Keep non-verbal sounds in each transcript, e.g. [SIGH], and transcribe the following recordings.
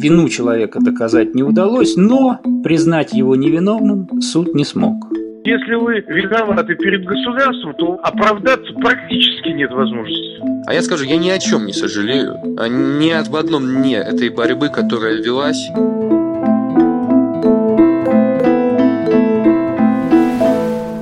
Вину человека доказать не удалось, но признать его невиновным суд не смог. Если вы виноваты перед государством, то оправдаться практически нет возможности. А я скажу, я ни о чем не сожалею. А ни об одном «не» этой борьбы, которая велась.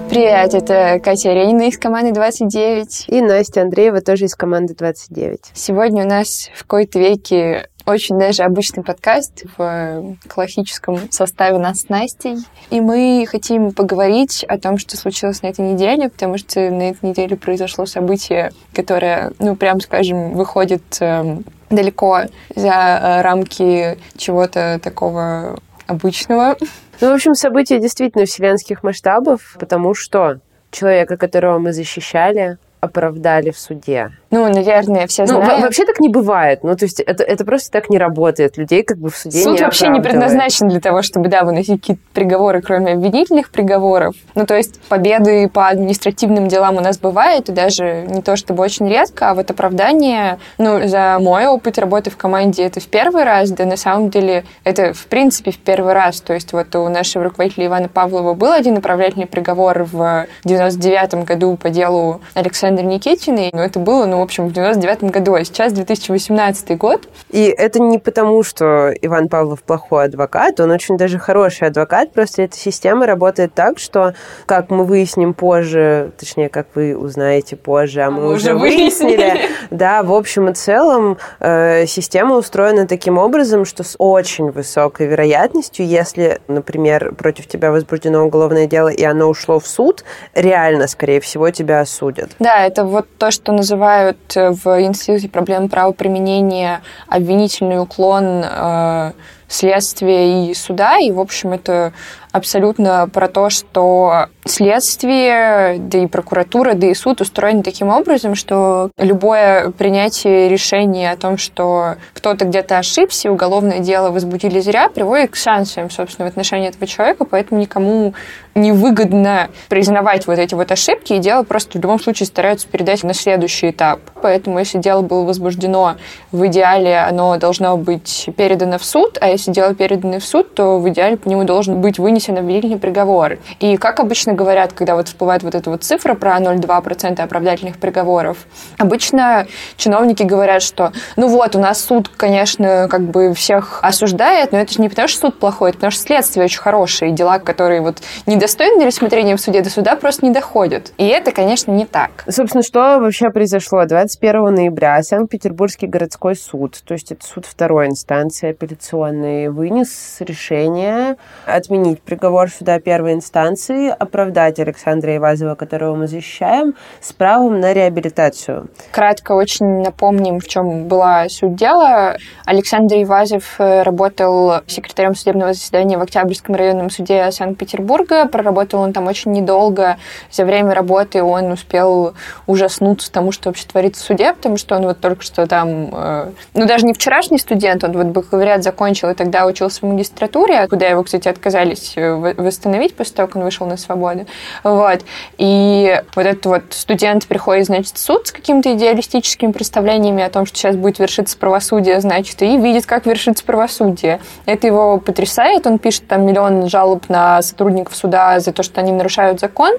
Привет, это Катя Ренина из команды 29. И Настя Андреева тоже из команды 29. Сегодня у нас в какой-то веке очень даже обычный подкаст в классическом составе нас с Настей. И мы хотим поговорить о том, что случилось на этой неделе, потому что на этой неделе произошло событие, которое, ну, прям скажем, выходит э, далеко за э, рамки чего-то такого обычного. Ну, в общем, событие действительно вселенских масштабов, потому что человека, которого мы защищали, оправдали в суде. Ну, наверное, все ну, знают. вообще так не бывает. Ну, то есть это, это просто так не работает. Людей как бы в суде Суд не вообще не предназначен для того, чтобы, да, выносить какие-то приговоры, кроме обвинительных приговоров. Ну, то есть победы по административным делам у нас бывает, и даже не то чтобы очень редко, а вот оправдание, ну, за мой опыт работы в команде это в первый раз, да на самом деле это в принципе в первый раз. То есть вот у нашего руководителя Ивана Павлова был один оправдательный приговор в 99 году по делу Александра Никитиной, но это было, ну, общем, в 99 году, а сейчас 2018 год. И это не потому, что Иван Павлов плохой адвокат, он очень даже хороший адвокат, просто эта система работает так, что, как мы выясним позже, точнее, как вы узнаете позже, а, а мы, уже выяснили, выяснили да, в общем и целом э, система устроена таким образом, что с очень высокой вероятностью, если, например, против тебя возбуждено уголовное дело, и оно ушло в суд, реально, скорее всего, тебя осудят. Да, это вот то, что называют называют в Институте проблем правоприменения обвинительный уклон э, следствия и суда. И, в общем, это абсолютно про то, что следствие, да и прокуратура, да и суд устроены таким образом, что любое принятие решения о том, что кто-то где-то ошибся, уголовное дело возбудили зря, приводит к санкциям, собственно, в отношении этого человека, поэтому никому невыгодно признавать вот эти вот ошибки, и дело просто в любом случае стараются передать на следующий этап. Поэтому если дело было возбуждено, в идеале оно должно быть передано в суд, а если дело передано в суд, то в идеале по нему должен быть вынесен обвинительный приговор. И как обычно говорят, когда вот всплывает вот эта вот цифра про 0,2% оправдательных приговоров, обычно чиновники говорят, что ну вот, у нас суд, конечно, как бы всех осуждает, но это же не потому, что суд плохой, это потому что следствие очень хорошее, и дела, которые вот недостойны рассмотрения в суде, до суда просто не доходят. И это, конечно, не так. Собственно, что вообще произошло? 21 ноября Санкт-Петербургский городской суд, то есть это суд второй инстанции апелляционный, вынес решение отменить приговор суда первой инстанции, оправдать Александра Ивазова, которого мы защищаем, с правом на реабилитацию. Кратко очень напомним, в чем была суть дела. Александр Ивазов э, работал секретарем судебного заседания в Октябрьском районном суде Санкт-Петербурга. Проработал он там очень недолго. За время работы он успел ужаснуться тому, что вообще творится в суде, потому что он вот только что там, э, ну даже не вчерашний студент, он вот бакалавриат закончил и тогда учился в магистратуре, куда его, кстати, отказались э, восстановить после того, как он вышел на свободу. Вот. И вот этот вот студент приходит, значит, в суд с какими-то идеалистическими представлениями о том, что сейчас будет вершиться правосудие, значит, и видит, как вершится правосудие. Это его потрясает, он пишет там миллион жалоб на сотрудников суда за то, что они нарушают закон,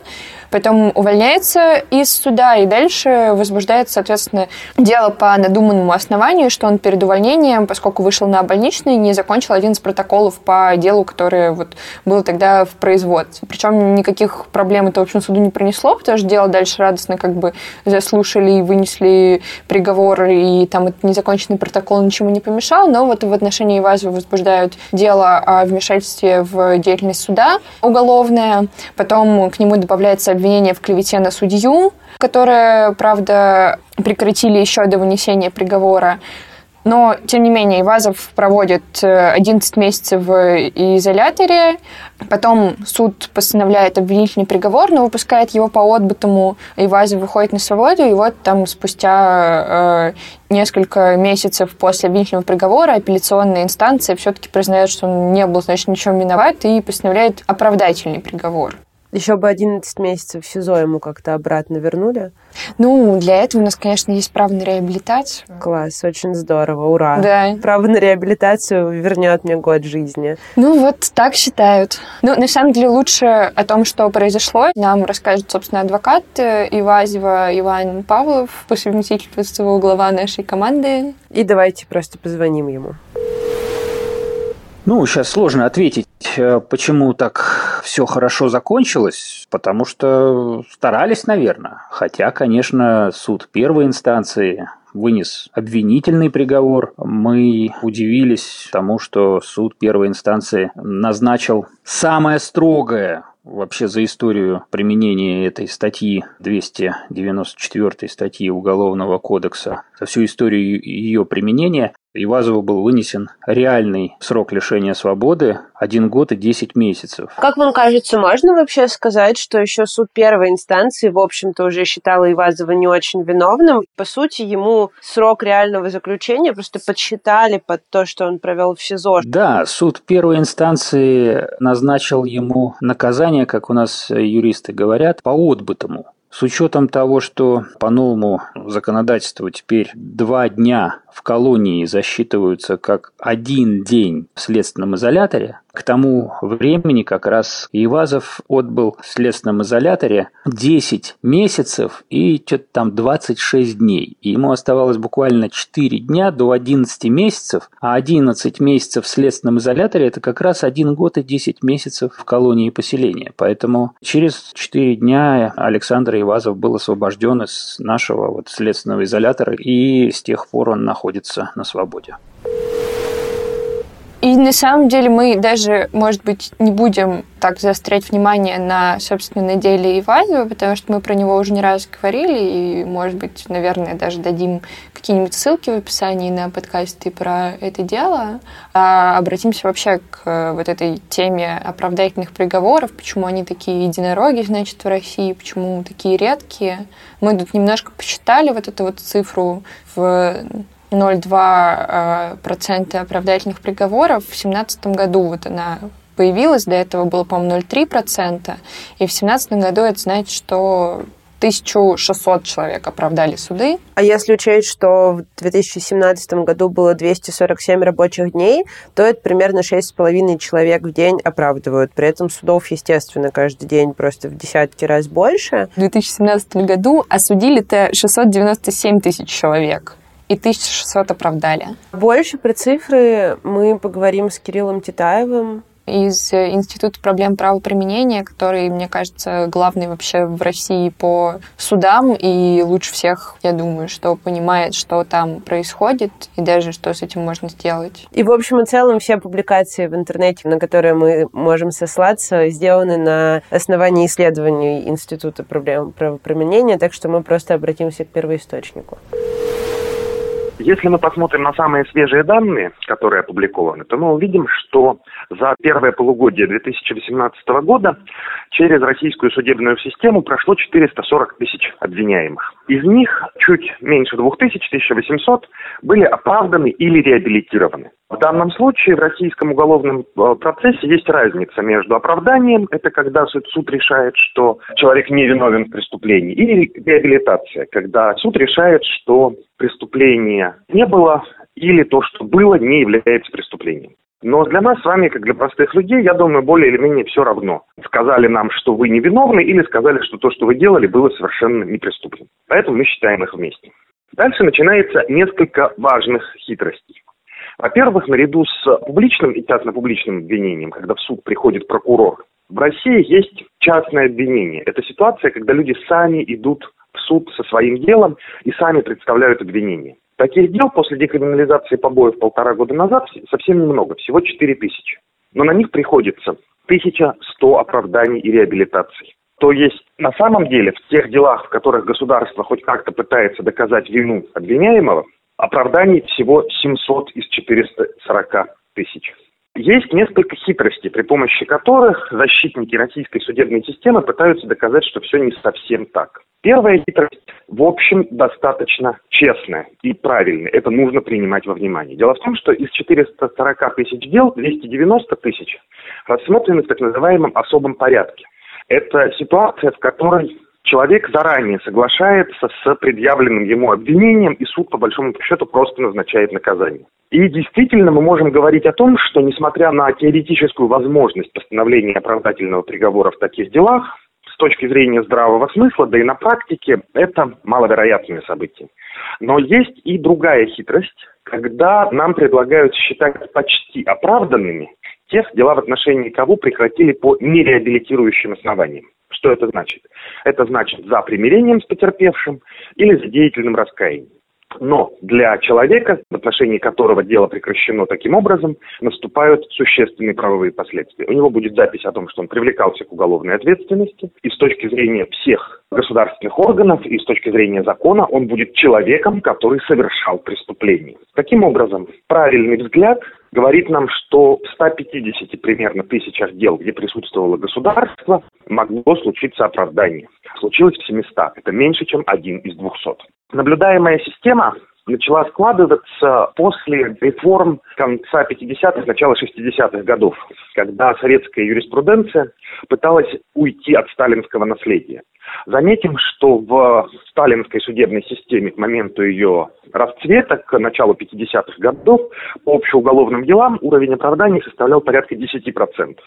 потом увольняется из суда и дальше возбуждается, соответственно, дело по надуманному основанию, что он перед увольнением, поскольку вышел на больничный, не закончил один из протоколов по делу, которое вот было тогда в производстве. Причем никаких проблем это, в общем, суду не принесло, потому что дело дальше радостно как бы заслушали и вынесли приговор, и там этот незаконченный протокол ничему не помешал, но вот в отношении Ивазова возбуждают дело о вмешательстве в деятельность суда уголовное, потом к нему добавляется обвинение в клевете на судью, которое, правда, прекратили еще до вынесения приговора. Но, тем не менее, Ивазов проводит 11 э, месяцев в изоляторе, потом суд постановляет обвинительный приговор, но выпускает его по отбытому, Ивазов выходит на свободу, и вот там спустя э, несколько месяцев после обвинительного приговора апелляционная инстанция все-таки признает, что он не был, значит, ничем виноват, и постановляет оправдательный приговор. Еще бы 11 месяцев в СИЗО ему как-то обратно вернули. Ну, для этого у нас, конечно, есть право на реабилитацию. Класс, очень здорово, ура. Да. Право на реабилитацию вернет мне год жизни. Ну, вот так считают. Ну, на самом деле, лучше о том, что произошло, нам расскажет, собственно, адвокат Ивазева Иван Павлов, по совместительству глава нашей команды. И давайте просто позвоним ему. Ну, сейчас сложно ответить, э, почему так все хорошо закончилось, потому что старались, наверное. Хотя, конечно, суд первой инстанции вынес обвинительный приговор. Мы удивились тому, что суд первой инстанции назначил самое строгое вообще за историю применения этой статьи 294 статьи Уголовного кодекса, за всю историю ее применения Ивазову был вынесен реальный срок лишения свободы – один год и 10 месяцев. Как вам кажется, можно вообще сказать, что еще суд первой инстанции, в общем-то, уже считал Ивазова не очень виновным? По сути, ему срок реального заключения просто подсчитали под то, что он провел в СИЗО. Да, суд первой инстанции назначил ему наказание, как у нас юристы говорят, по отбытому. С учетом того, что по новому законодательству теперь два дня в колонии засчитываются как один день в следственном изоляторе, к тому времени как раз Ивазов отбыл в следственном изоляторе 10 месяцев и что-то там 26 дней. И ему оставалось буквально 4 дня до 11 месяцев, а 11 месяцев в следственном изоляторе – это как раз 1 год и 10 месяцев в колонии поселения. Поэтому через 4 дня Александр Ивазов был освобожден из нашего вот следственного изолятора, и с тех пор он находится на свободе. И на самом деле мы даже, может быть, не будем так заострять внимание на, собственно, на деле Ивазова, потому что мы про него уже не раз говорили, и, может быть, наверное, даже дадим какие-нибудь ссылки в описании на подкасты про это дело. А обратимся вообще к э, вот этой теме оправдательных приговоров, почему они такие единороги, значит, в России, почему такие редкие. Мы тут немножко посчитали вот эту вот цифру в 0,2% э, оправдательных приговоров. В 2017 году вот она появилась, до этого было, по-моему, 0,3%, и в 2017 году это значит, что 1600 человек оправдали суды. А если учесть, что в 2017 году было 247 рабочих дней, то это примерно 6,5 человек в день оправдывают. При этом судов, естественно, каждый день просто в десятки раз больше. В 2017 году осудили-то 697 тысяч человек и 1600 оправдали. Больше про цифры мы поговорим с Кириллом Титаевым, из Института проблем правоприменения, который, мне кажется, главный вообще в России по судам, и лучше всех, я думаю, что понимает, что там происходит, и даже что с этим можно сделать. И, в общем и целом, все публикации в интернете, на которые мы можем сослаться, сделаны на основании исследований Института проблем правоприменения, так что мы просто обратимся к первоисточнику. Если мы посмотрим на самые свежие данные, которые опубликованы, то мы увидим, что за первое полугодие 2018 года через российскую судебную систему прошло 440 тысяч обвиняемых. Из них чуть меньше 2000, 1800 были оправданы или реабилитированы. В данном случае в российском уголовном э, процессе есть разница между оправданием, это когда суд, суд решает, что человек не виновен в преступлении, и реабилитация, когда суд решает, что преступления не было или то, что было, не является преступлением. Но для нас с вами, как для простых людей, я думаю, более или менее все равно. Сказали нам, что вы невиновны, или сказали, что то, что вы делали, было совершенно неприступным. Поэтому мы считаем их вместе. Дальше начинается несколько важных хитростей. Во-первых, наряду с публичным и частно-публичным обвинением, когда в суд приходит прокурор, в России есть частное обвинение. Это ситуация, когда люди сами идут в суд со своим делом и сами представляют обвинение. Таких дел после декриминализации побоев полтора года назад совсем немного, всего 4 тысячи. Но на них приходится 1100 оправданий и реабилитаций. То есть на самом деле в тех делах, в которых государство хоть как-то пытается доказать вину обвиняемого, оправданий всего 700 из 440 тысяч. Есть несколько хитростей, при помощи которых защитники российской судебной системы пытаются доказать, что все не совсем так. Первая хитрость, в общем, достаточно честная и правильная. Это нужно принимать во внимание. Дело в том, что из 440 тысяч дел 290 тысяч рассмотрены в так называемом особом порядке. Это ситуация, в которой человек заранее соглашается с предъявленным ему обвинением, и суд, по большому счету, просто назначает наказание. И действительно мы можем говорить о том, что несмотря на теоретическую возможность постановления оправдательного приговора в таких делах, с точки зрения здравого смысла, да и на практике, это маловероятное событие. Но есть и другая хитрость, когда нам предлагают считать почти оправданными тех, дела в отношении кого прекратили по нереабилитирующим основаниям. Что это значит? Это значит за примирением с потерпевшим или за деятельным раскаянием. Но для человека, в отношении которого дело прекращено таким образом, наступают существенные правовые последствия. У него будет запись о том, что он привлекался к уголовной ответственности, и с точки зрения всех государственных органов, и с точки зрения закона, он будет человеком, который совершал преступление. Таким образом, правильный взгляд говорит нам, что в 150 примерно тысячах дел, где присутствовало государство, могло случиться оправдание. Случилось в 700. Это меньше, чем один из 200. Наблюдаемая система начала складываться после реформ конца 50-х, начала 60-х годов, когда советская юриспруденция пыталась уйти от сталинского наследия. Заметим, что в сталинской судебной системе к моменту ее расцвета, к началу 50-х годов, по общеуголовным делам уровень оправданий составлял порядка 10%.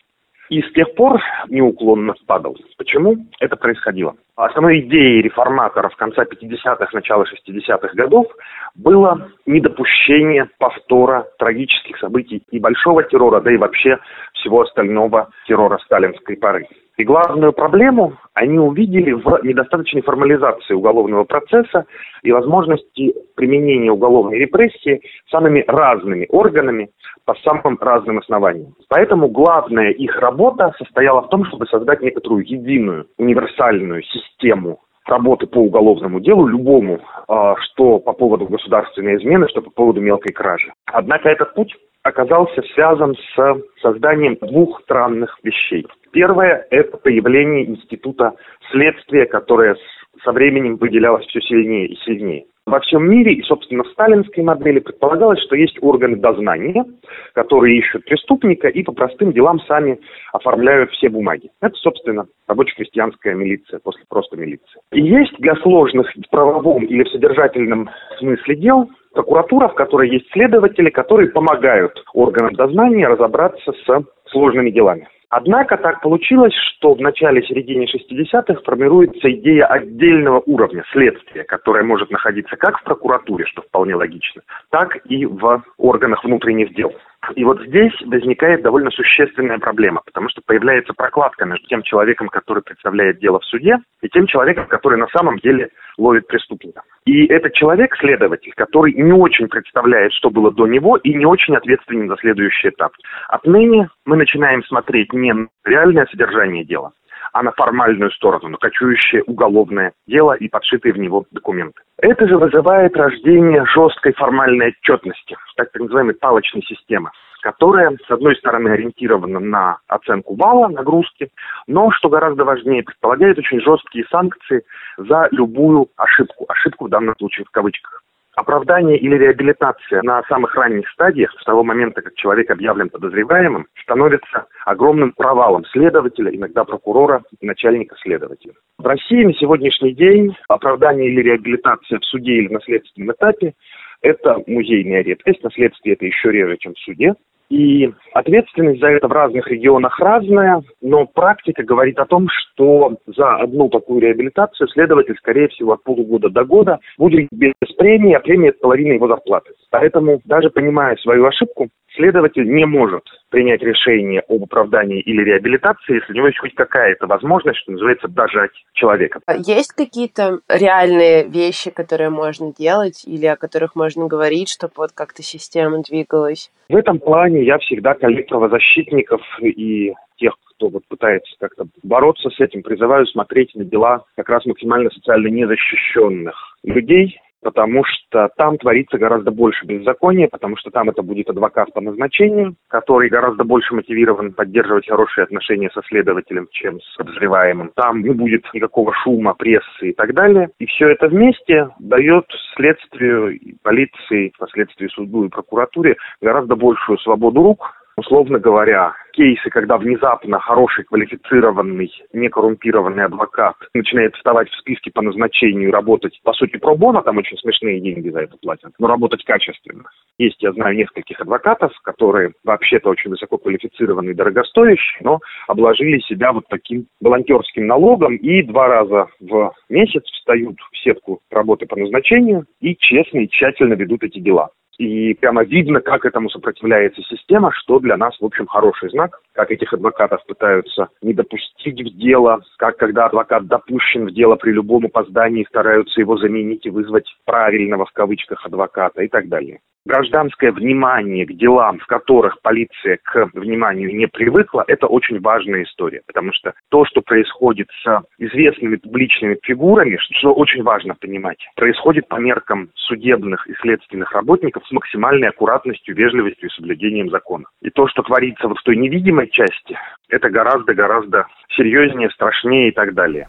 И с тех пор неуклонно падал. Почему это происходило? Основной идеей реформаторов конца 50-х, начала 60-х годов было недопущение повтора трагических событий и большого террора, да и вообще всего остального террора сталинской поры. И главную проблему они увидели в недостаточной формализации уголовного процесса и возможности применения уголовной репрессии самыми разными органами по самым разным основаниям. Поэтому главная их работа состояла в том, чтобы создать некоторую единую, универсальную систему работы по уголовному делу любому, а, что по поводу государственной измены, что по поводу мелкой кражи. Однако этот путь оказался связан с созданием двух странных вещей. Первое – это появление института следствия, которое со временем выделялось все сильнее и сильнее. Во всем мире, и, собственно, в сталинской модели предполагалось, что есть органы дознания, которые ищут преступника и по простым делам сами оформляют все бумаги. Это, собственно, рабоче-крестьянская милиция, после просто милиции. И есть для сложных в правовом или в содержательном смысле дел прокуратура, в которой есть следователи, которые помогают органам дознания разобраться с сложными делами. Однако так получилось, что в начале-середине 60-х формируется идея отдельного уровня следствия, которое может находиться как в прокуратуре, что вполне логично, так и в органах внутренних дел. И вот здесь возникает довольно существенная проблема, потому что появляется прокладка между тем человеком, который представляет дело в суде, и тем человеком, который на самом деле ловит преступника. И это человек, следователь, который не очень представляет, что было до него, и не очень ответственен за следующий этап. Отныне мы начинаем смотреть не на реальное содержание дела, а на формальную сторону, на кочующее уголовное дело и подшитые в него документы. Это же вызывает рождение жесткой формальной отчетности, так называемой палочной системы которая, с одной стороны, ориентирована на оценку балла, нагрузки, но, что гораздо важнее, предполагает очень жесткие санкции за любую ошибку. Ошибку в данном случае в кавычках. Оправдание или реабилитация на самых ранних стадиях, с того момента, как человек объявлен подозреваемым, становится огромным провалом следователя, иногда прокурора начальника следователя. В России на сегодняшний день оправдание или реабилитация в суде или на следственном этапе – это музейная редкость, на следствии это еще реже, чем в суде. И ответственность за это в разных регионах разная, но практика говорит о том, что за одну такую реабилитацию следователь, скорее всего, от полугода до года будет без премии, а премия – это половина его зарплаты. Поэтому, даже понимая свою ошибку, следователь не может принять решение об оправдании или реабилитации, если у него есть хоть какая-то возможность, что называется, дожать человека. А есть какие-то реальные вещи, которые можно делать или о которых можно говорить, чтобы вот как-то система двигалась? В этом плане я всегда коллег правозащитников и тех, кто вот пытается как-то бороться с этим, призываю смотреть на дела как раз максимально социально незащищенных людей, потому что там творится гораздо больше беззакония, потому что там это будет адвокат по назначению, который гораздо больше мотивирован поддерживать хорошие отношения со следователем, чем с подозреваемым. Там не будет никакого шума, прессы и так далее. И все это вместе дает следствию, полиции, впоследствии суду и прокуратуре гораздо большую свободу рук, условно говоря, кейсы, когда внезапно хороший, квалифицированный, некоррумпированный адвокат начинает вставать в списке по назначению работать, по сути, пробона, там очень смешные деньги за это платят, но работать качественно. Есть, я знаю, нескольких адвокатов, которые вообще-то очень высоко квалифицированные дорогостоящие, но обложили себя вот таким волонтерским налогом и два раза в месяц встают в сетку работы по назначению и честно и тщательно ведут эти дела. И прямо видно, как этому сопротивляется система, что для нас, в общем, хороший знак, как этих адвокатов пытаются не допустить в дело, как когда адвокат допущен в дело при любом опоздании, стараются его заменить и вызвать правильного в кавычках адвоката и так далее гражданское внимание к делам, в которых полиция к вниманию не привыкла, это очень важная история, потому что то, что происходит с известными публичными фигурами, что очень важно понимать, происходит по меркам судебных и следственных работников с максимальной аккуратностью, вежливостью и соблюдением закона. И то, что творится вот в той невидимой части, это гораздо-гораздо серьезнее, страшнее и так далее.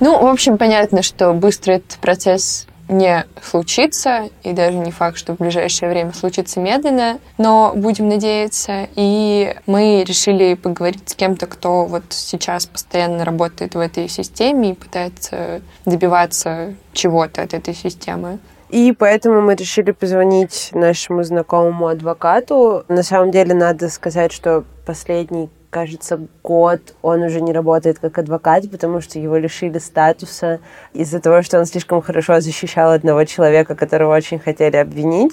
Ну, в общем, понятно, что быстро этот процесс не случится, и даже не факт, что в ближайшее время случится медленно, но будем надеяться. И мы решили поговорить с кем-то, кто вот сейчас постоянно работает в этой системе и пытается добиваться чего-то от этой системы. И поэтому мы решили позвонить нашему знакомому адвокату. На самом деле надо сказать, что последний кажется, год он уже не работает как адвокат, потому что его лишили статуса из-за того, что он слишком хорошо защищал одного человека, которого очень хотели обвинить.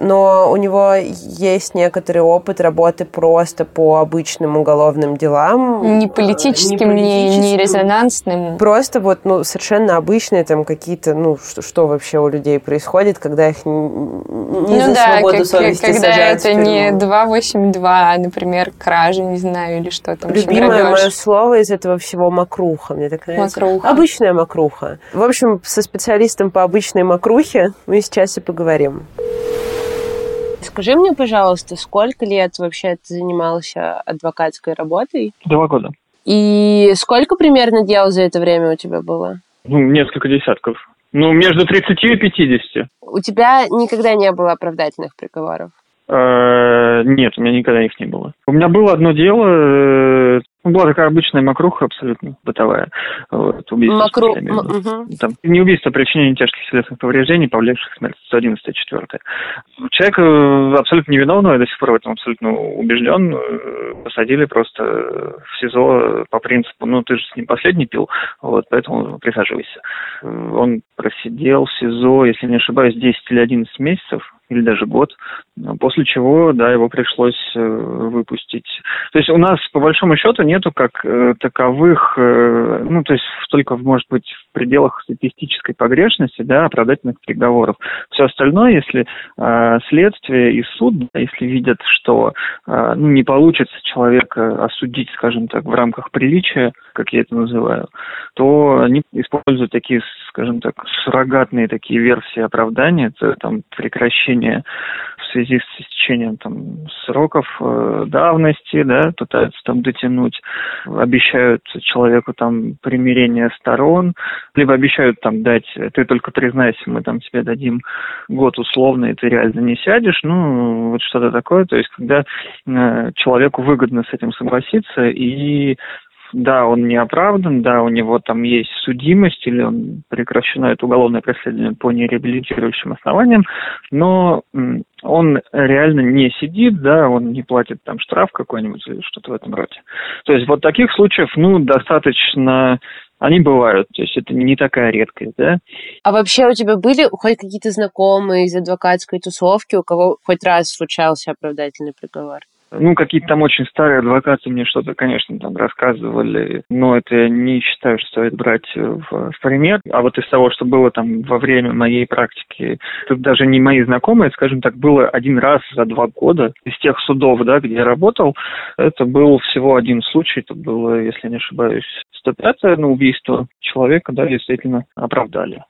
Но у него есть некоторый опыт работы просто по обычным уголовным делам. Не политическим, не, политическим, не, не резонансным. Просто вот ну, совершенно обычные там какие-то, ну, что, что вообще у людей происходит, когда их не, не ну, за да, свободу как, совести когда это не 282, а, например, кража, не знаю, или что там. Любимое мое слово из этого всего макруха. Мне так нравится. Макруха. Обычная макруха. В общем, со специалистом по обычной макрухе мы сейчас и поговорим. Скажи мне, пожалуйста, сколько лет вообще ты занимался адвокатской работой? Два года. И сколько примерно дел за это время у тебя было? Ну, несколько десятков. Ну, между 30 и 50. У тебя никогда не было оправдательных приговоров? Э, нет, у меня никогда их не было. У меня было одно дело, э, была такая обычная макруха абсолютно бытовая. Вот, убийство Макру... угу. Там, не убийство, а причинение тяжких телесных повреждений, повлекших смерть. 111 4 Человек э, абсолютно невиновного, я до сих пор в этом абсолютно убежден, посадили просто в СИЗО по принципу, ну, ты же с ним последний пил, вот, поэтому присаживайся. Он просидел в СИЗО, если не ошибаюсь, 10 или 11 месяцев, или даже год, после чего, да, его пришлось э, выпустить. То есть у нас, по большому счету, нету как э, таковых, э, ну, то есть только, может быть, пределах статистической погрешности, да, оправдательных приговоров. Все остальное, если э, следствие и суд, да, если видят, что э, ну, не получится человека осудить, скажем так, в рамках приличия, как я это называю, то они используют такие, скажем так, суррогатные такие версии оправдания, это там прекращение в связи с истечением там сроков э, давности, да, пытаются там дотянуть, обещают человеку там примирение сторон, либо обещают там дать, ты только признайся, мы там тебе дадим год условно, и ты реально не сядешь, ну, вот что-то такое, то есть когда э, человеку выгодно с этим согласиться и да, он не оправдан, да, у него там есть судимость или он прекращено это уголовное преследование по нереабилитирующим основаниям, но он реально не сидит, да, он не платит там штраф какой-нибудь или что-то в этом роде. То есть вот таких случаев, ну, достаточно они бывают, то есть это не такая редкость, да. А вообще у тебя были хоть какие-то знакомые из адвокатской тусовки, у кого хоть раз случался оправдательный приговор? Ну, какие-то там очень старые адвокаты мне что-то, конечно, там рассказывали, но это я не считаю, что стоит брать в, в пример. А вот из того, что было там во время моей практики, тут даже не мои знакомые, скажем так, было один раз за два года из тех судов, да, где я работал, это был всего один случай, это было, если не ошибаюсь, 105-е на убийство человека, да, действительно оправдали.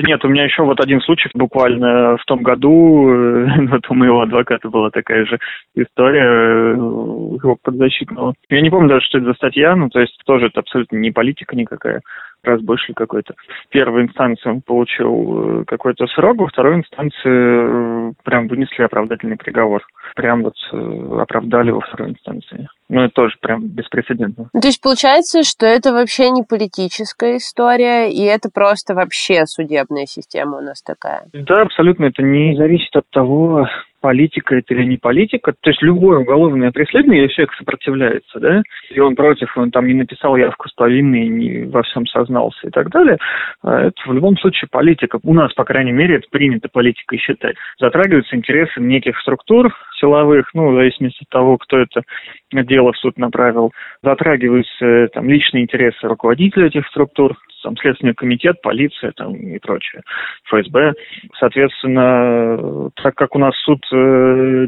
Нет, у меня еще вот один случай буквально в том году, [LAUGHS] вот у моего адвоката была такая же история, э, его подзащитного. Я не помню даже, что это за статья, ну, то есть тоже это абсолютно не политика никакая. Разбышли какой-то. В первой инстанции он получил э, какой-то срок, во второй инстанции э, прям вынесли оправдательный приговор. Прям вот э, оправдали во второй инстанции. Ну, это тоже прям беспрецедентно. Ну, то есть получается, что это вообще не политическая история, и это просто вообще судебная система у нас такая? Да, абсолютно. Это не зависит от того, политика это или не политика. То есть любое уголовное преследование, если человек сопротивляется, да, и он против, он там не написал явку с повинной, не во всем сознался и так далее, а это в любом случае политика. У нас, по крайней мере, это принято политикой считать. Затрагиваются интересы неких структур силовых, ну, в зависимости от того, кто это дело в суд направил. Затрагиваются там личные интересы руководителя этих структур, там, Следственный комитет, полиция там, и прочее, ФСБ. Соответственно, так как у нас суд э,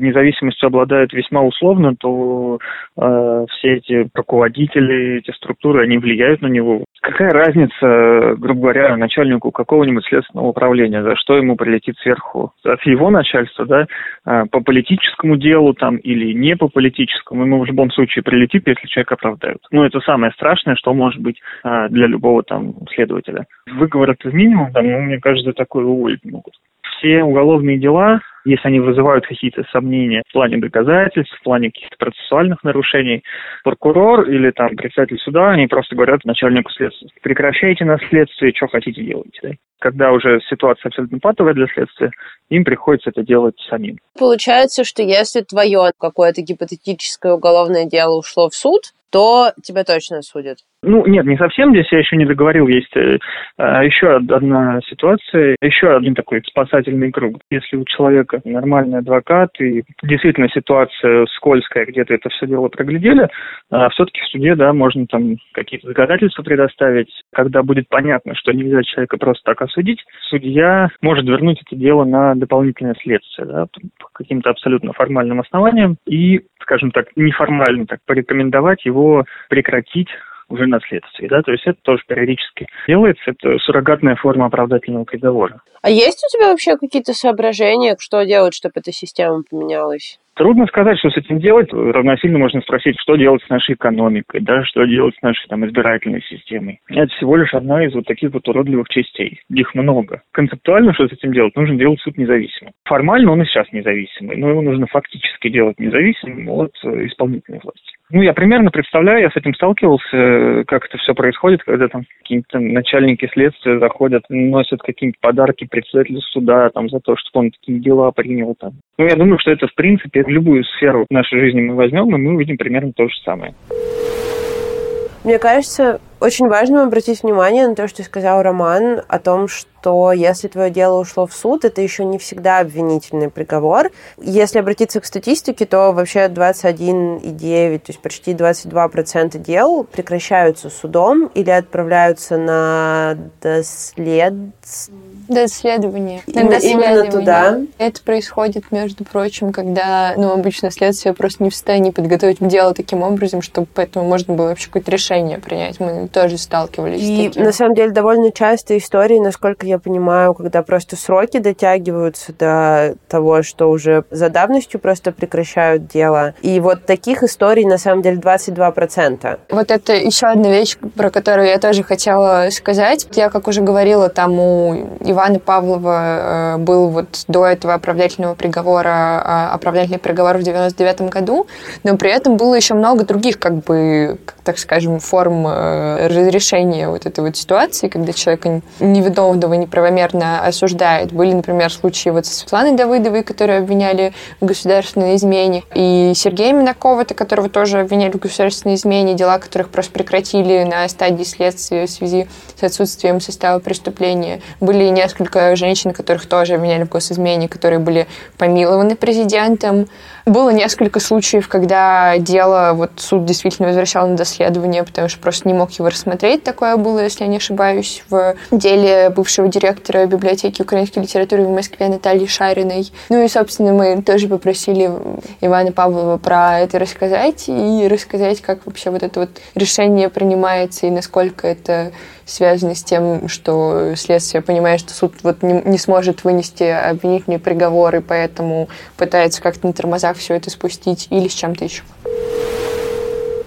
независимостью обладает весьма условно, то э, все эти руководители, эти структуры, они влияют на него. Какая разница, грубо говоря, начальнику какого-нибудь следственного управления, за что ему прилетит сверху? От его начальства, да, э, по политическому делу там или не по политическому, ему в любом случае прилетит, если человека оправдают. Ну, это самое страшное, что может быть э, для любого там следователя. Выговор это минимум, там, ну, мне кажется, такое уволить могут. Все уголовные дела, если они вызывают какие-то сомнения в плане доказательств, в плане каких-то процессуальных нарушений, прокурор или там председатель суда, они просто говорят начальнику следствия, прекращайте на следствие, что хотите делайте. Да? Когда уже ситуация абсолютно патовая для следствия, им приходится это делать самим. Получается, что если твое какое-то гипотетическое уголовное дело ушло в суд, то тебя точно судят. Ну, нет, не совсем. Здесь я еще не договорил. Есть э, а, еще одна ситуация, еще один такой спасательный круг. Если у человека нормальный адвокат и действительно ситуация скользкая, где-то это все дело проглядели, а все-таки в суде, да, можно там какие-то доказательства предоставить. Когда будет понятно, что нельзя человека просто так осудить, судья может вернуть это дело на дополнительное следствие, да, по каким-то абсолютно формальным основаниям и, скажем так, неформально так порекомендовать его прекратить уже на следствии, да, то есть это тоже периодически делается, это суррогатная форма оправдательного приговора. А есть у тебя вообще какие-то соображения, что делать, чтобы эта система поменялась? Трудно сказать, что с этим делать. Равносильно можно спросить, что делать с нашей экономикой, да, что делать с нашей там, избирательной системой. Это всего лишь одна из вот таких вот уродливых частей. Их много. Концептуально, что с этим делать, нужно делать суд независимым. Формально он и сейчас независимый, но его нужно фактически делать независимым от э, исполнительной власти. Ну, я примерно представляю, я с этим сталкивался, как это все происходит, когда там какие-то начальники следствия заходят, носят какие-то подарки председателю суда там за то, что он такие дела принял там. Ну, я думаю, что это, в принципе, любую сферу нашей жизни мы возьмем, и мы увидим примерно то же самое. Мне кажется, очень важно обратить внимание на то, что сказал Роман, о том, что если твое дело ушло в суд, это еще не всегда обвинительный приговор. Если обратиться к статистике, то вообще 21,9, то есть почти 22% дел прекращаются судом или отправляются на дослед... Доследование. На именно, именно туда. Это происходит, между прочим, когда ну, обычно следствие просто не в состоянии подготовить дело таким образом, чтобы поэтому можно было вообще какое-то решение принять. Мы тоже сталкивались и, с таким. на самом деле, довольно часто истории, насколько я понимаю, когда просто сроки дотягиваются до того, что уже за давностью просто прекращают дело. И вот таких историй, на самом деле, 22%. Вот это еще одна вещь, про которую я тоже хотела сказать. Я, как уже говорила, там у Ивана Павлова э, был вот до этого оправдательного приговора, э, оправдательный приговор в 99 году, но при этом было еще много других, как бы, так скажем, форм э, разрешения вот этой вот ситуации, когда человека невиновного неправомерно осуждает. Были, например, случаи вот со Светланой Давыдовой, которую обвиняли в государственной измене, и Сергея Минакова, которого тоже обвиняли в государственной измене, дела которых просто прекратили на стадии следствия в связи с отсутствием состава преступления. Были несколько женщин, которых тоже обвиняли в госизмене, которые были помилованы президентом. Было несколько случаев, когда дело вот суд действительно возвращал на доследование, потому что просто не мог его рассмотреть. Такое было, если я не ошибаюсь, в деле бывшего директора библиотеки украинской литературы в Москве Натальи Шариной. Ну и, собственно, мы тоже попросили Ивана Павлова про это рассказать и рассказать, как вообще вот это вот решение принимается и насколько это связано с тем, что следствие понимает, что суд вот не, не сможет вынести обвинительный приговор, и поэтому пытается как-то на тормозах все это спустить или с чем-то еще.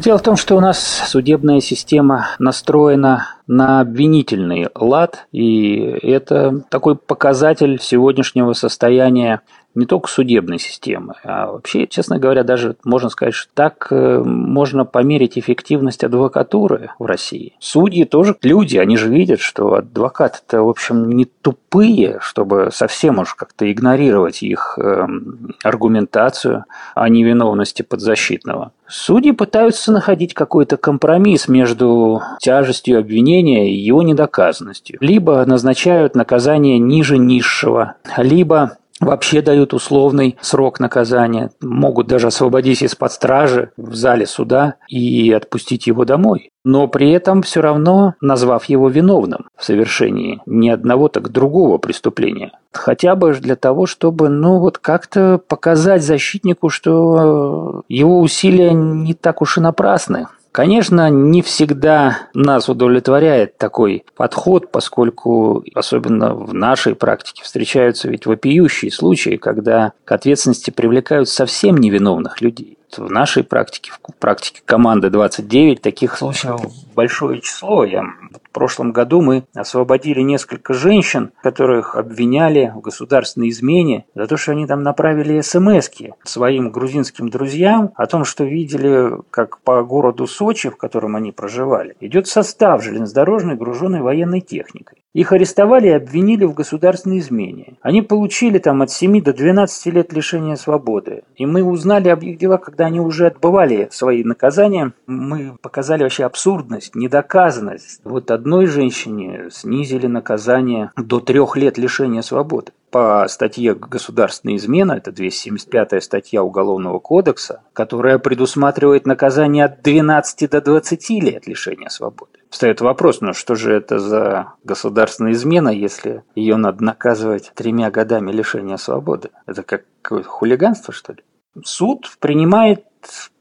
Дело в том, что у нас судебная система настроена на обвинительный лад, и это такой показатель сегодняшнего состояния не только судебной системы, а вообще, честно говоря, даже можно сказать, что так э, можно померить эффективность адвокатуры в России. Судьи тоже люди, они же видят, что адвокаты-то, в общем, не тупые, чтобы совсем уж как-то игнорировать их эм, аргументацию о невиновности подзащитного. Судьи пытаются находить какой-то компромисс между тяжестью обвинения и его недоказанностью. Либо назначают наказание ниже низшего, либо вообще дают условный срок наказания, могут даже освободить из-под стражи в зале суда и отпустить его домой. Но при этом все равно назвав его виновным в совершении не одного, так другого преступления. Хотя бы для того, чтобы, ну вот как-то показать защитнику, что его усилия не так уж и напрасны. Конечно, не всегда нас удовлетворяет такой подход, поскольку, особенно в нашей практике, встречаются ведь вопиющие случаи, когда к ответственности привлекают совсем невиновных людей. В нашей практике, в практике команды 29, таких случаев большое число. Я в прошлом году мы освободили несколько женщин, которых обвиняли в государственной измене за то, что они там направили смс своим грузинским друзьям о том, что видели, как по городу Сочи, в котором они проживали, идет состав железнодорожный, груженный военной техникой. Их арестовали и обвинили в государственной измене. Они получили там от 7 до 12 лет лишения свободы. И мы узнали об их делах, когда они уже отбывали свои наказания. Мы показали вообще абсурдность, недоказанность. Вот одной женщине снизили наказание до трех лет лишения свободы по статье «Государственная измена», это 275-я статья Уголовного кодекса, которая предусматривает наказание от 12 до 20 лет лишения свободы. Встает вопрос, ну что же это за государственная измена, если ее надо наказывать тремя годами лишения свободы? Это как хулиганство, что ли? Суд принимает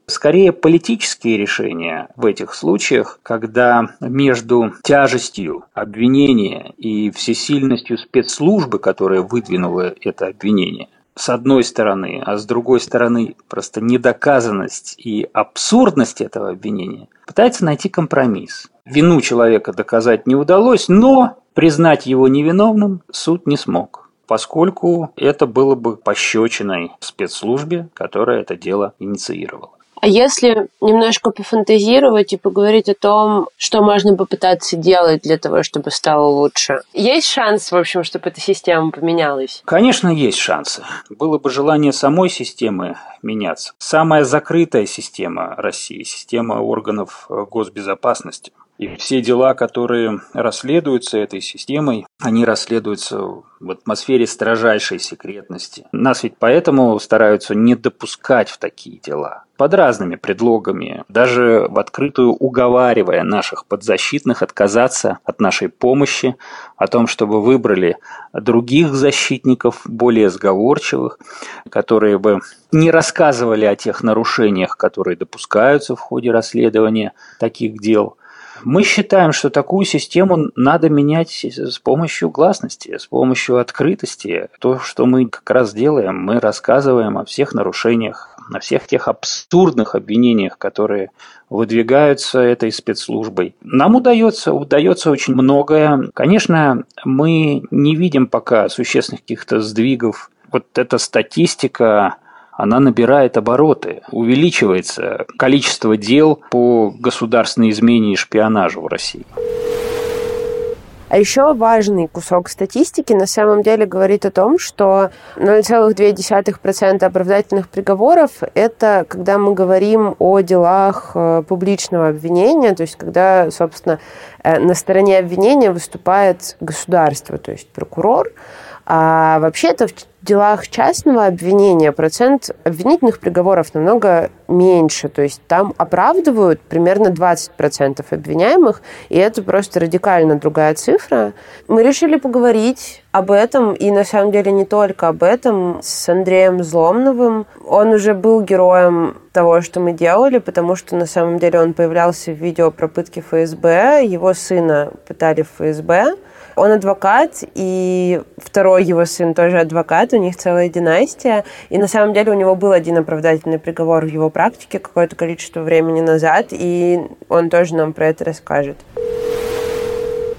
скорее политические решения в этих случаях, когда между тяжестью обвинения и всесильностью спецслужбы, которая выдвинула это обвинение, с одной стороны, а с другой стороны просто недоказанность и абсурдность этого обвинения, пытается найти компромисс. Вину человека доказать не удалось, но признать его невиновным суд не смог поскольку это было бы пощечиной спецслужбе, которая это дело инициировала. А если немножко пофантазировать и поговорить о том, что можно попытаться делать для того, чтобы стало лучше, есть шанс, в общем, чтобы эта система поменялась? Конечно, есть шансы. Было бы желание самой системы меняться. Самая закрытая система России, система органов госбезопасности. И все дела, которые расследуются этой системой, они расследуются в атмосфере строжайшей секретности. Нас ведь поэтому стараются не допускать в такие дела. Под разными предлогами, даже в открытую уговаривая наших подзащитных отказаться от нашей помощи, о том, чтобы выбрали других защитников, более сговорчивых, которые бы не рассказывали о тех нарушениях, которые допускаются в ходе расследования таких дел – мы считаем, что такую систему надо менять с помощью гласности, с помощью открытости. То, что мы как раз делаем, мы рассказываем о всех нарушениях, о всех тех абсурдных обвинениях, которые выдвигаются этой спецслужбой. Нам удается, удается очень многое. Конечно, мы не видим пока существенных каких-то сдвигов. Вот эта статистика она набирает обороты, увеличивается количество дел по государственной измене и шпионажу в России. А еще важный кусок статистики на самом деле говорит о том, что 0,2% оправдательных приговоров – это когда мы говорим о делах э, публичного обвинения, то есть когда, собственно, э, на стороне обвинения выступает государство, то есть прокурор, а вообще-то в делах частного обвинения процент обвинительных приговоров намного меньше. То есть там оправдывают примерно 20% обвиняемых, и это просто радикально другая цифра. Мы решили поговорить об этом, и на самом деле не только об этом, с Андреем Зломновым. Он уже был героем того, что мы делали, потому что на самом деле он появлялся в видео про пытки ФСБ, его сына пытали в ФСБ, Он адвокат, и второй его сын тоже адвокат, у них целая династия. И на самом деле у него был один оправдательный приговор в его практике какое-то количество времени назад, и он тоже нам про это расскажет.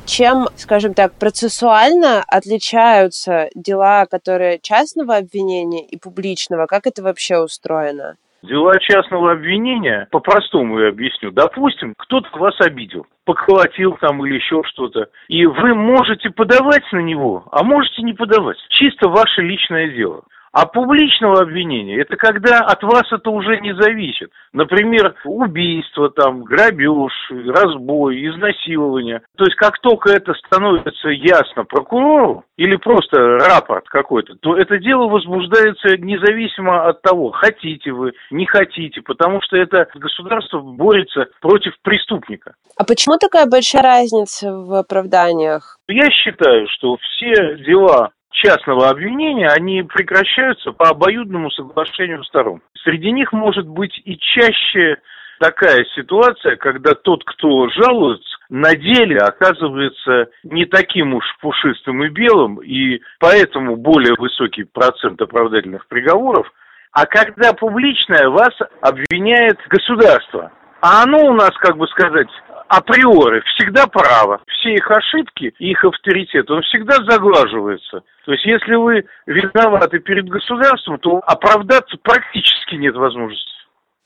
Чем, скажем так, процессуально отличаются дела, которые частного обвинения и публичного? Как это вообще устроено? Дела частного обвинения, по-простому я объясню. Допустим, кто-то вас обидел, поколотил там или еще что-то. И вы можете подавать на него, а можете не подавать. Чисто ваше личное дело. А публичного обвинения – это когда от вас это уже не зависит. Например, убийство, там, грабеж, разбой, изнасилование. То есть, как только это становится ясно прокурору или просто рапорт какой-то, то это дело возбуждается независимо от того, хотите вы, не хотите, потому что это государство борется против преступника. А почему такая большая разница в оправданиях? Я считаю, что все дела частного обвинения, они прекращаются по обоюдному соглашению сторон. Среди них может быть и чаще такая ситуация, когда тот, кто жалуется, на деле оказывается не таким уж пушистым и белым, и поэтому более высокий процент оправдательных приговоров, а когда публичное вас обвиняет государство. А оно у нас, как бы сказать, априори всегда право. Все их ошибки, их авторитет, он всегда заглаживается. То есть, если вы виноваты перед государством, то оправдаться практически нет возможности.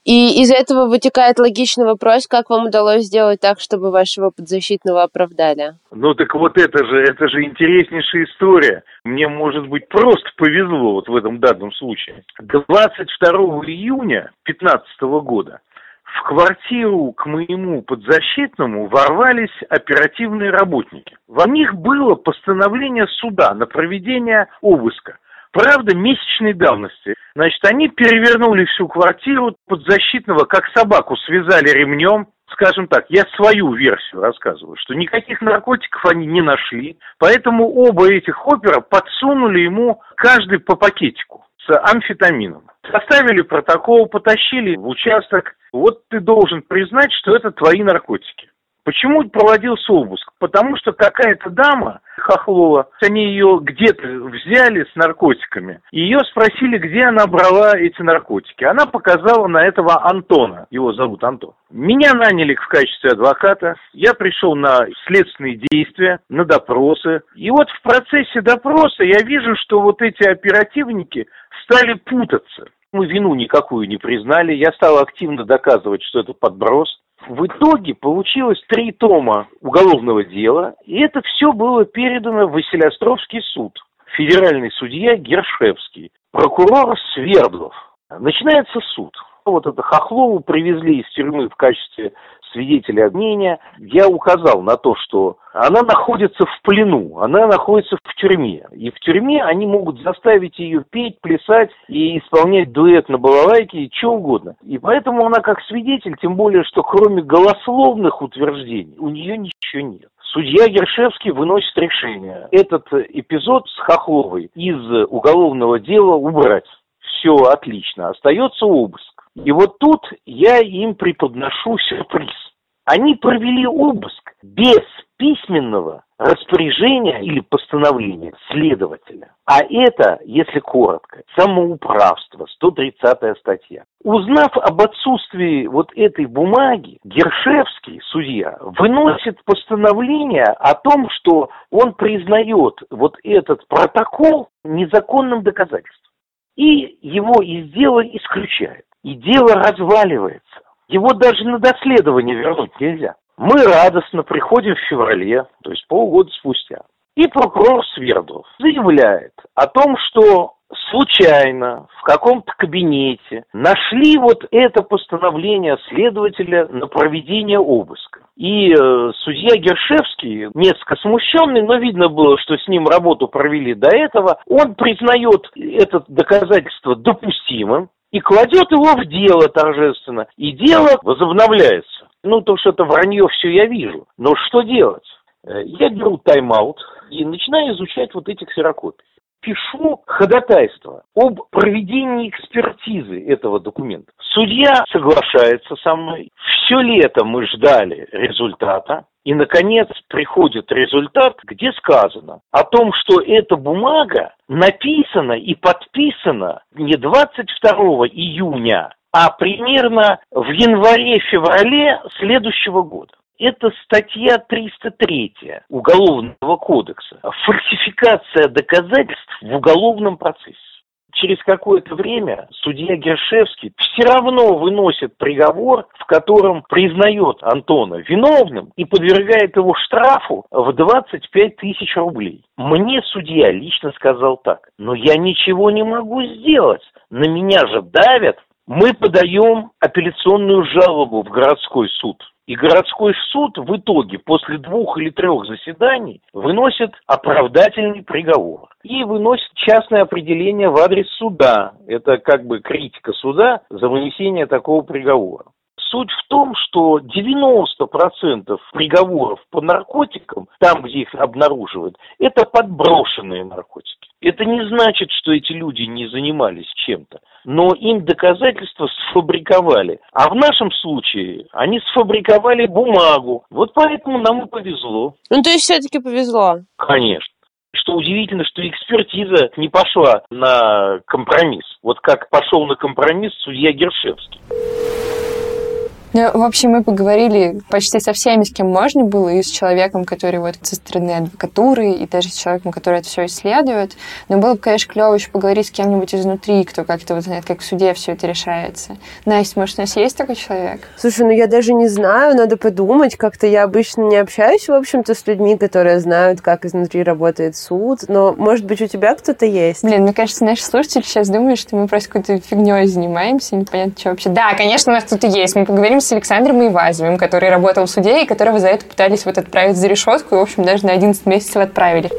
И из этого вытекает логичный вопрос, как вам удалось сделать так, чтобы вашего подзащитного оправдали? Ну так вот это же, это же интереснейшая история. Мне, может быть, просто повезло вот в этом данном случае. 22 июня 2015 года в квартиру к моему подзащитному ворвались оперативные работники. Во них было постановление суда на проведение обыска. Правда, месячной давности. Значит, они перевернули всю квартиру подзащитного, как собаку связали ремнем. Скажем так, я свою версию рассказываю, что никаких наркотиков они не нашли, поэтому оба этих опера подсунули ему каждый по пакетику амфетамином. Составили протокол, потащили в участок. Вот ты должен признать, что это твои наркотики. Почему проводился обыск? Потому что какая-то дама, Хохлова, они ее где-то взяли с наркотиками. Ее спросили, где она брала эти наркотики. Она показала на этого Антона. Его зовут Антон. Меня наняли в качестве адвоката. Я пришел на следственные действия, на допросы. И вот в процессе допроса я вижу, что вот эти оперативники стали путаться. Мы вину никакую не признали. Я стал активно доказывать, что это подброс. В итоге получилось три тома уголовного дела, и это все было передано в Василиостровский суд. Федеральный судья Гершевский, прокурор Свердлов. Начинается суд. Вот это Хохлову привезли из тюрьмы в качестве свидетеля обвинения, я указал на то, что она находится в плену, она находится в тюрьме. И в тюрьме они могут заставить ее петь, плясать и исполнять дуэт на балалайке и что угодно. И поэтому она как свидетель, тем более, что кроме голословных утверждений у нее ничего нет. Судья Гершевский выносит решение этот эпизод с Хохловой из уголовного дела убрать. Все отлично, остается обыск. И вот тут я им преподношу сюрприз. Они провели обыск без письменного распоряжения или постановления следователя. А это, если коротко, самоуправство, 130 статья. Узнав об отсутствии вот этой бумаги, Гершевский, судья, выносит постановление о том, что он признает вот этот протокол незаконным доказательством. И его из дела исключает и дело разваливается. Его даже на доследование вернуть нельзя. Мы радостно приходим в феврале, то есть полгода спустя, и прокурор Свердлов заявляет о том, что случайно в каком-то кабинете нашли вот это постановление следователя на проведение обыска. И э, судья Гершевский, несколько смущенный, но видно было, что с ним работу провели до этого, он признает это доказательство допустимым, и кладет его в дело торжественно, и дело возобновляется. Ну, то, что это вранье, все я вижу. Но что делать? Э, я беру тайм-аут и начинаю изучать вот эти ксерокопии. Пишу ходатайство об проведении экспертизы этого документа. Судья соглашается со мной. Все лето мы ждали результата. И, наконец, приходит результат, где сказано о том, что эта бумага написана и подписана не 22 июня, а примерно в январе-феврале следующего года. Это статья 303 Уголовного кодекса. Фальсификация доказательств в уголовном процессе через какое-то время судья Гершевский все равно выносит приговор, в котором признает Антона виновным и подвергает его штрафу в 25 тысяч рублей. Мне судья лично сказал так, но я ничего не могу сделать, на меня же давят. Мы подаем апелляционную жалобу в городской суд. И городской суд в итоге после двух или трех заседаний выносит оправдательный приговор. И выносит частное определение в адрес суда. Это как бы критика суда за вынесение такого приговора. Суть в том, что 90% приговоров по наркотикам, там, где их обнаруживают, это подброшенные наркотики. Это не значит, что эти люди не занимались чем-то, но им доказательства сфабриковали. А в нашем случае они сфабриковали бумагу. Вот поэтому нам и повезло. Ну, то есть все-таки повезло? Конечно. Что удивительно, что экспертиза не пошла на компромисс. Вот как пошел на компромисс судья Гершевский. Ну, в общем, мы поговорили почти со всеми, с кем можно было, и с человеком, который вот со стороны адвокатуры, и даже с человеком, который это все исследует. Но было бы, конечно, клево еще поговорить с кем-нибудь изнутри, кто как-то вот знает, как в суде все это решается. Настя, может, у нас есть такой человек? Слушай, ну я даже не знаю, надо подумать. Как-то я обычно не общаюсь, в общем-то, с людьми, которые знают, как изнутри работает суд. Но, может быть, у тебя кто-то есть? Блин, мне кажется, наши слушатели сейчас думают, что мы просто какой-то фигней занимаемся, непонятно, что вообще. Да, конечно, у нас кто-то есть. Мы поговорим поговорим с Александром Ивазовым, который работал в суде и которого за это пытались вот отправить за решетку и, в общем, даже на 11 месяцев отправили.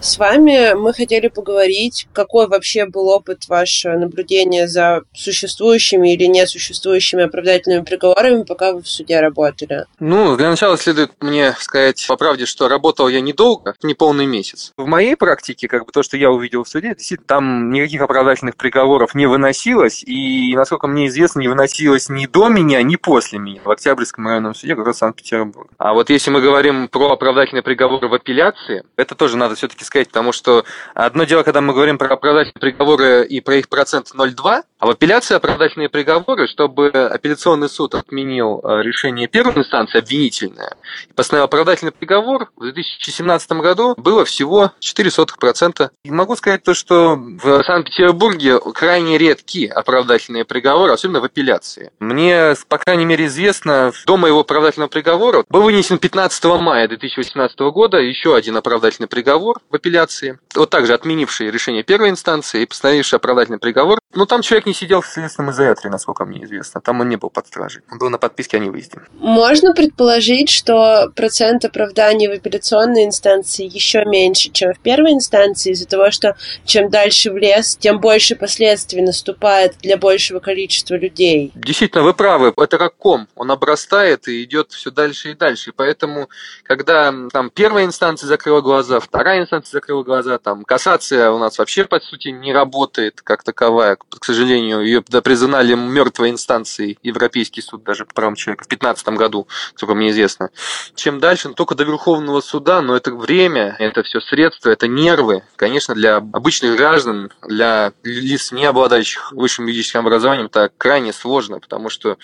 С вами мы хотели поговорить, какой вообще был опыт ваше наблюдения за существующими или несуществующими оправдательными приговорами, пока вы в суде работали? Ну, для начала следует мне сказать по правде, что работал я недолго, не полный месяц. В моей практике, как бы то, что я увидел в суде, действительно, там никаких оправдательных приговоров не выносилось, и, насколько мне известно, не выносилось ни до меня, ни после меня в Октябрьском районном суде города Санкт-Петербург. А вот если мы говорим про оправдательные приговоры в апелляции, это тоже надо все-таки сказать потому что одно дело, когда мы говорим про оправдательные приговоры и про их процент 0,2, а в апелляции оправдательные приговоры, чтобы апелляционный суд отменил э, решение первой инстанции обвинительное и постановил оправдательный приговор, в 2017 году было всего 0,04%. И могу сказать то, что в Санкт-Петербурге крайне редкие оправдательные приговоры, особенно в апелляции. Мне, по крайней мере, известно, до моего оправдательного приговора был вынесен 15 мая 2018 года еще один оправдательный приговор в апелляции, вот также отменивший решение первой инстанции и постановивший оправдательный приговор. Но там человек не сидел в следственном изоляторе, насколько мне известно. Там он не был под стражей. Он был на подписке о невыезде. Можно предположить, что процент оправданий в апелляционной инстанции еще меньше, чем в первой инстанции, из-за того, что чем дальше в лес, тем больше последствий наступает для большего количества людей. Действительно, вы правы. Это как ком. Он обрастает и идет все дальше и дальше. Поэтому, когда там первая инстанция закрыла глаза, вторая инстанция закрыла глаза, там кассация у нас вообще, по сути, не работает как таковая. К сожалению, ее признали мертвой инстанцией Европейский суд даже по правам человека в 2015 году, сколько мне известно. Чем дальше, ну, только до Верховного суда, но это время, это все средства, это нервы. Конечно, для обычных граждан, для лиц, не обладающих высшим юридическим образованием, это крайне сложно, потому что,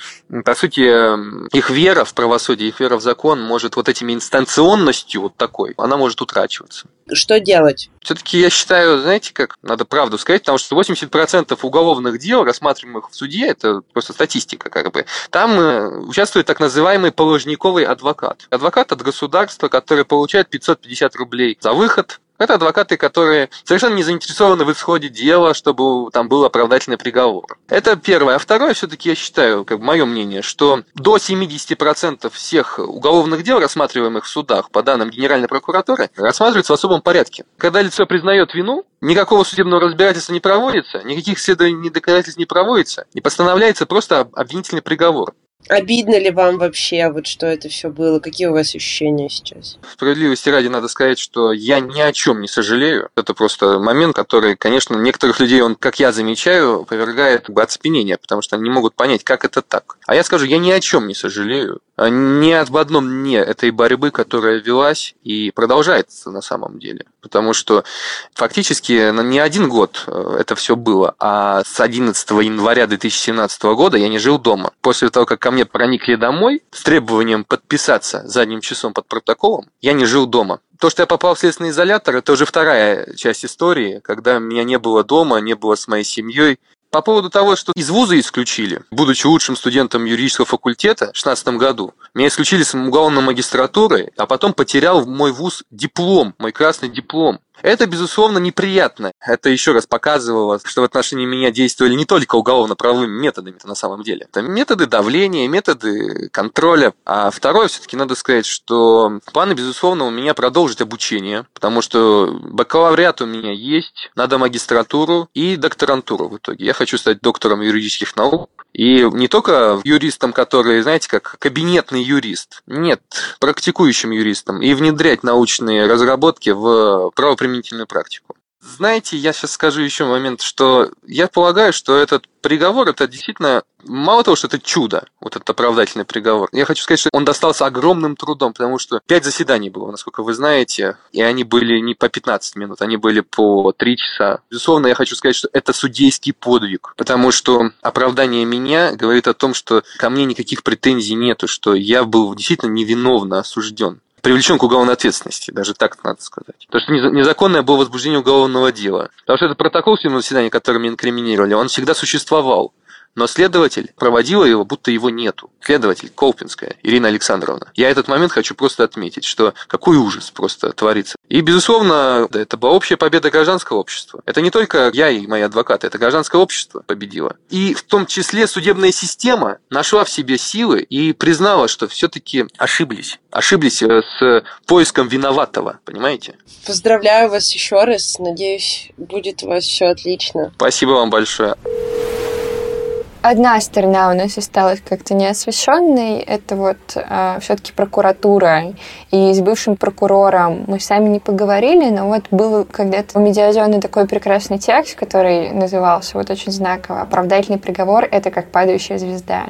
по сути, их вера в правосудие, их вера в закон может вот этими инстанционностью вот такой, она может утрачиваться. Что делать? Все-таки я считаю, знаете, как надо правду сказать, потому что 80% уголовных дел, рассматриваемых в суде, это просто статистика, как бы. Там э, участвует так называемый положниковый адвокат. Адвокат от государства, который получает 550 рублей за выход, это адвокаты, которые совершенно не заинтересованы в исходе дела, чтобы там был оправдательный приговор. Это первое. А второе, все-таки я считаю, как мое мнение, что до 70% всех уголовных дел, рассматриваемых в судах, по данным Генеральной прокуратуры, рассматриваются в особом порядке. Когда лицо признает вину, никакого судебного разбирательства не проводится, никаких следований доказательств не проводится, и постановляется просто обвинительный приговор. Обидно ли вам вообще, вот что это все было? Какие у вас ощущения сейчас? Справедливости ради надо сказать, что я ни о чем не сожалею. Это просто момент, который, конечно, некоторых людей, он, как я замечаю, повергает как бы, оцепенение, потому что они не могут понять, как это так. А я скажу, я ни о чем не сожалею. Ни об одном дне этой борьбы, которая велась и продолжается на самом деле. Потому что фактически не один год э, это все было, а с 11 января 2017 года я не жил дома. После того, как ко мне проникли домой с требованием подписаться задним часом под протоколом, я не жил дома. То, что я попал в следственный изолятор, это уже вторая часть истории, когда меня не было дома, не было с моей семьей. По поводу того, что из вуза исключили, будучи лучшим студентом юридического факультета в 2016 году, меня исключили с уголовной магистратуры, а потом потерял мой вуз диплом, мой красный диплом. Это, безусловно, неприятно. Это еще раз показывало, что в отношении меня действовали не только уголовно-правовыми методами на самом деле. Это методы давления, методы контроля. А второе, все-таки надо сказать, что планы, безусловно, у меня продолжить обучение, потому что бакалавриат у меня есть, надо магистратуру и докторантуру в итоге. Я хочу стать доктором юридических наук. И не только юристом, который, знаете, как кабинетный юрист. Нет, практикующим юристом. И внедрять научные разработки в правоприменительную практику. Знаете, я сейчас скажу еще момент, что я полагаю, что этот приговор это действительно мало того, что это чудо, вот этот оправдательный приговор. Я хочу сказать, что он достался огромным трудом, потому что пять заседаний было, насколько вы знаете, и они были не по 15 минут, они были по 3 часа. Безусловно, я хочу сказать, что это судейский подвиг, потому что оправдание меня говорит о том, что ко мне никаких претензий нету, что я был действительно невиновно осужден привлечен к уголовной ответственности, даже так надо сказать. То, что незаконное было возбуждение уголовного дела. Потому что этот протокол судебного заседания, который мне инкриминировали, он всегда существовал. Но следователь проводила его, будто его нету. Следователь Колпинская Ирина Александровна. Я этот момент хочу просто отметить, что какой ужас просто творится. И, безусловно, это была общая победа гражданского общества. Это не только я и мои адвокаты, это гражданское общество победило. И в том числе судебная система нашла в себе силы и признала, что все-таки ошиблись. Ошиблись э, с поиском виноватого, понимаете? Поздравляю вас еще раз. Надеюсь, будет у вас все отлично. Спасибо вам большое одна сторона у нас осталась как-то неосвещенной, это вот э, все-таки прокуратура. И с бывшим прокурором мы сами не поговорили, но вот был когда-то у Медиазона такой прекрасный текст, который назывался вот очень знаково «Оправдательный приговор – это как падающая звезда».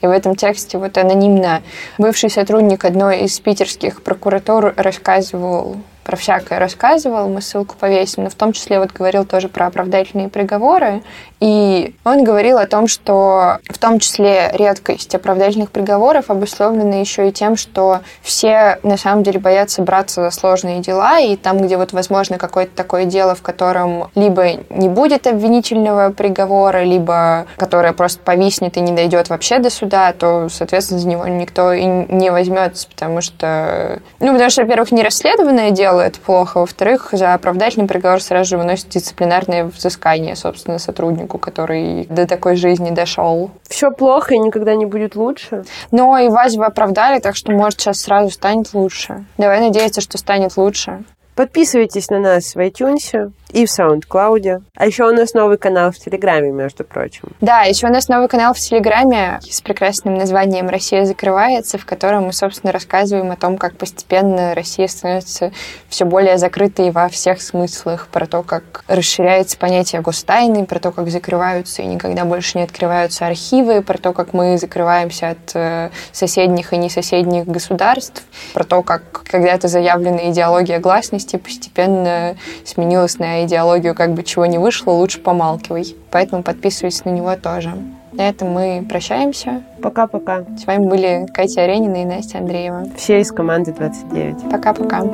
И в этом тексте вот анонимно бывший сотрудник одной из питерских прокуратур рассказывал про всякое рассказывал, мы ссылку повесим, но в том числе вот говорил тоже про оправдательные приговоры, и он говорил о том, что в том числе редкость оправдательных приговоров обусловлена еще и тем, что все на самом деле боятся браться за сложные дела, и там, где вот возможно какое-то такое дело, в котором либо не будет обвинительного приговора, либо которое просто повиснет и не дойдет вообще до суда, то, соответственно, за него никто и не возьмется, потому что, ну, потому что, во-первых, не расследованное дело, делает плохо. Во-вторых, за оправдательный приговор сразу же выносит дисциплинарное взыскание, собственно, сотруднику, который до такой жизни дошел. Все плохо и никогда не будет лучше. Но и вас вы оправдали, так что, может, сейчас сразу станет лучше. Давай надеяться, что станет лучше. Подписывайтесь на нас в iTunes и в SoundCloud. А еще у нас новый канал в Телеграме, между прочим. Да, еще у нас новый канал в Телеграме с прекрасным названием «Россия закрывается», в котором мы, собственно, рассказываем о том, как постепенно Россия становится все более закрытой во всех смыслах, про то, как расширяется понятие гостайны, про то, как закрываются и никогда больше не открываются архивы, про то, как мы закрываемся от э, соседних и несоседних государств, про то, как когда-то заявленная идеология гласности постепенно сменилась на идеологию как бы чего не вышло, лучше помалкивай. Поэтому подписывайтесь на него тоже. На этом мы прощаемся. Пока-пока. С вами были Катя Аренина и Настя Андреева. Все из команды 29. Пока-пока.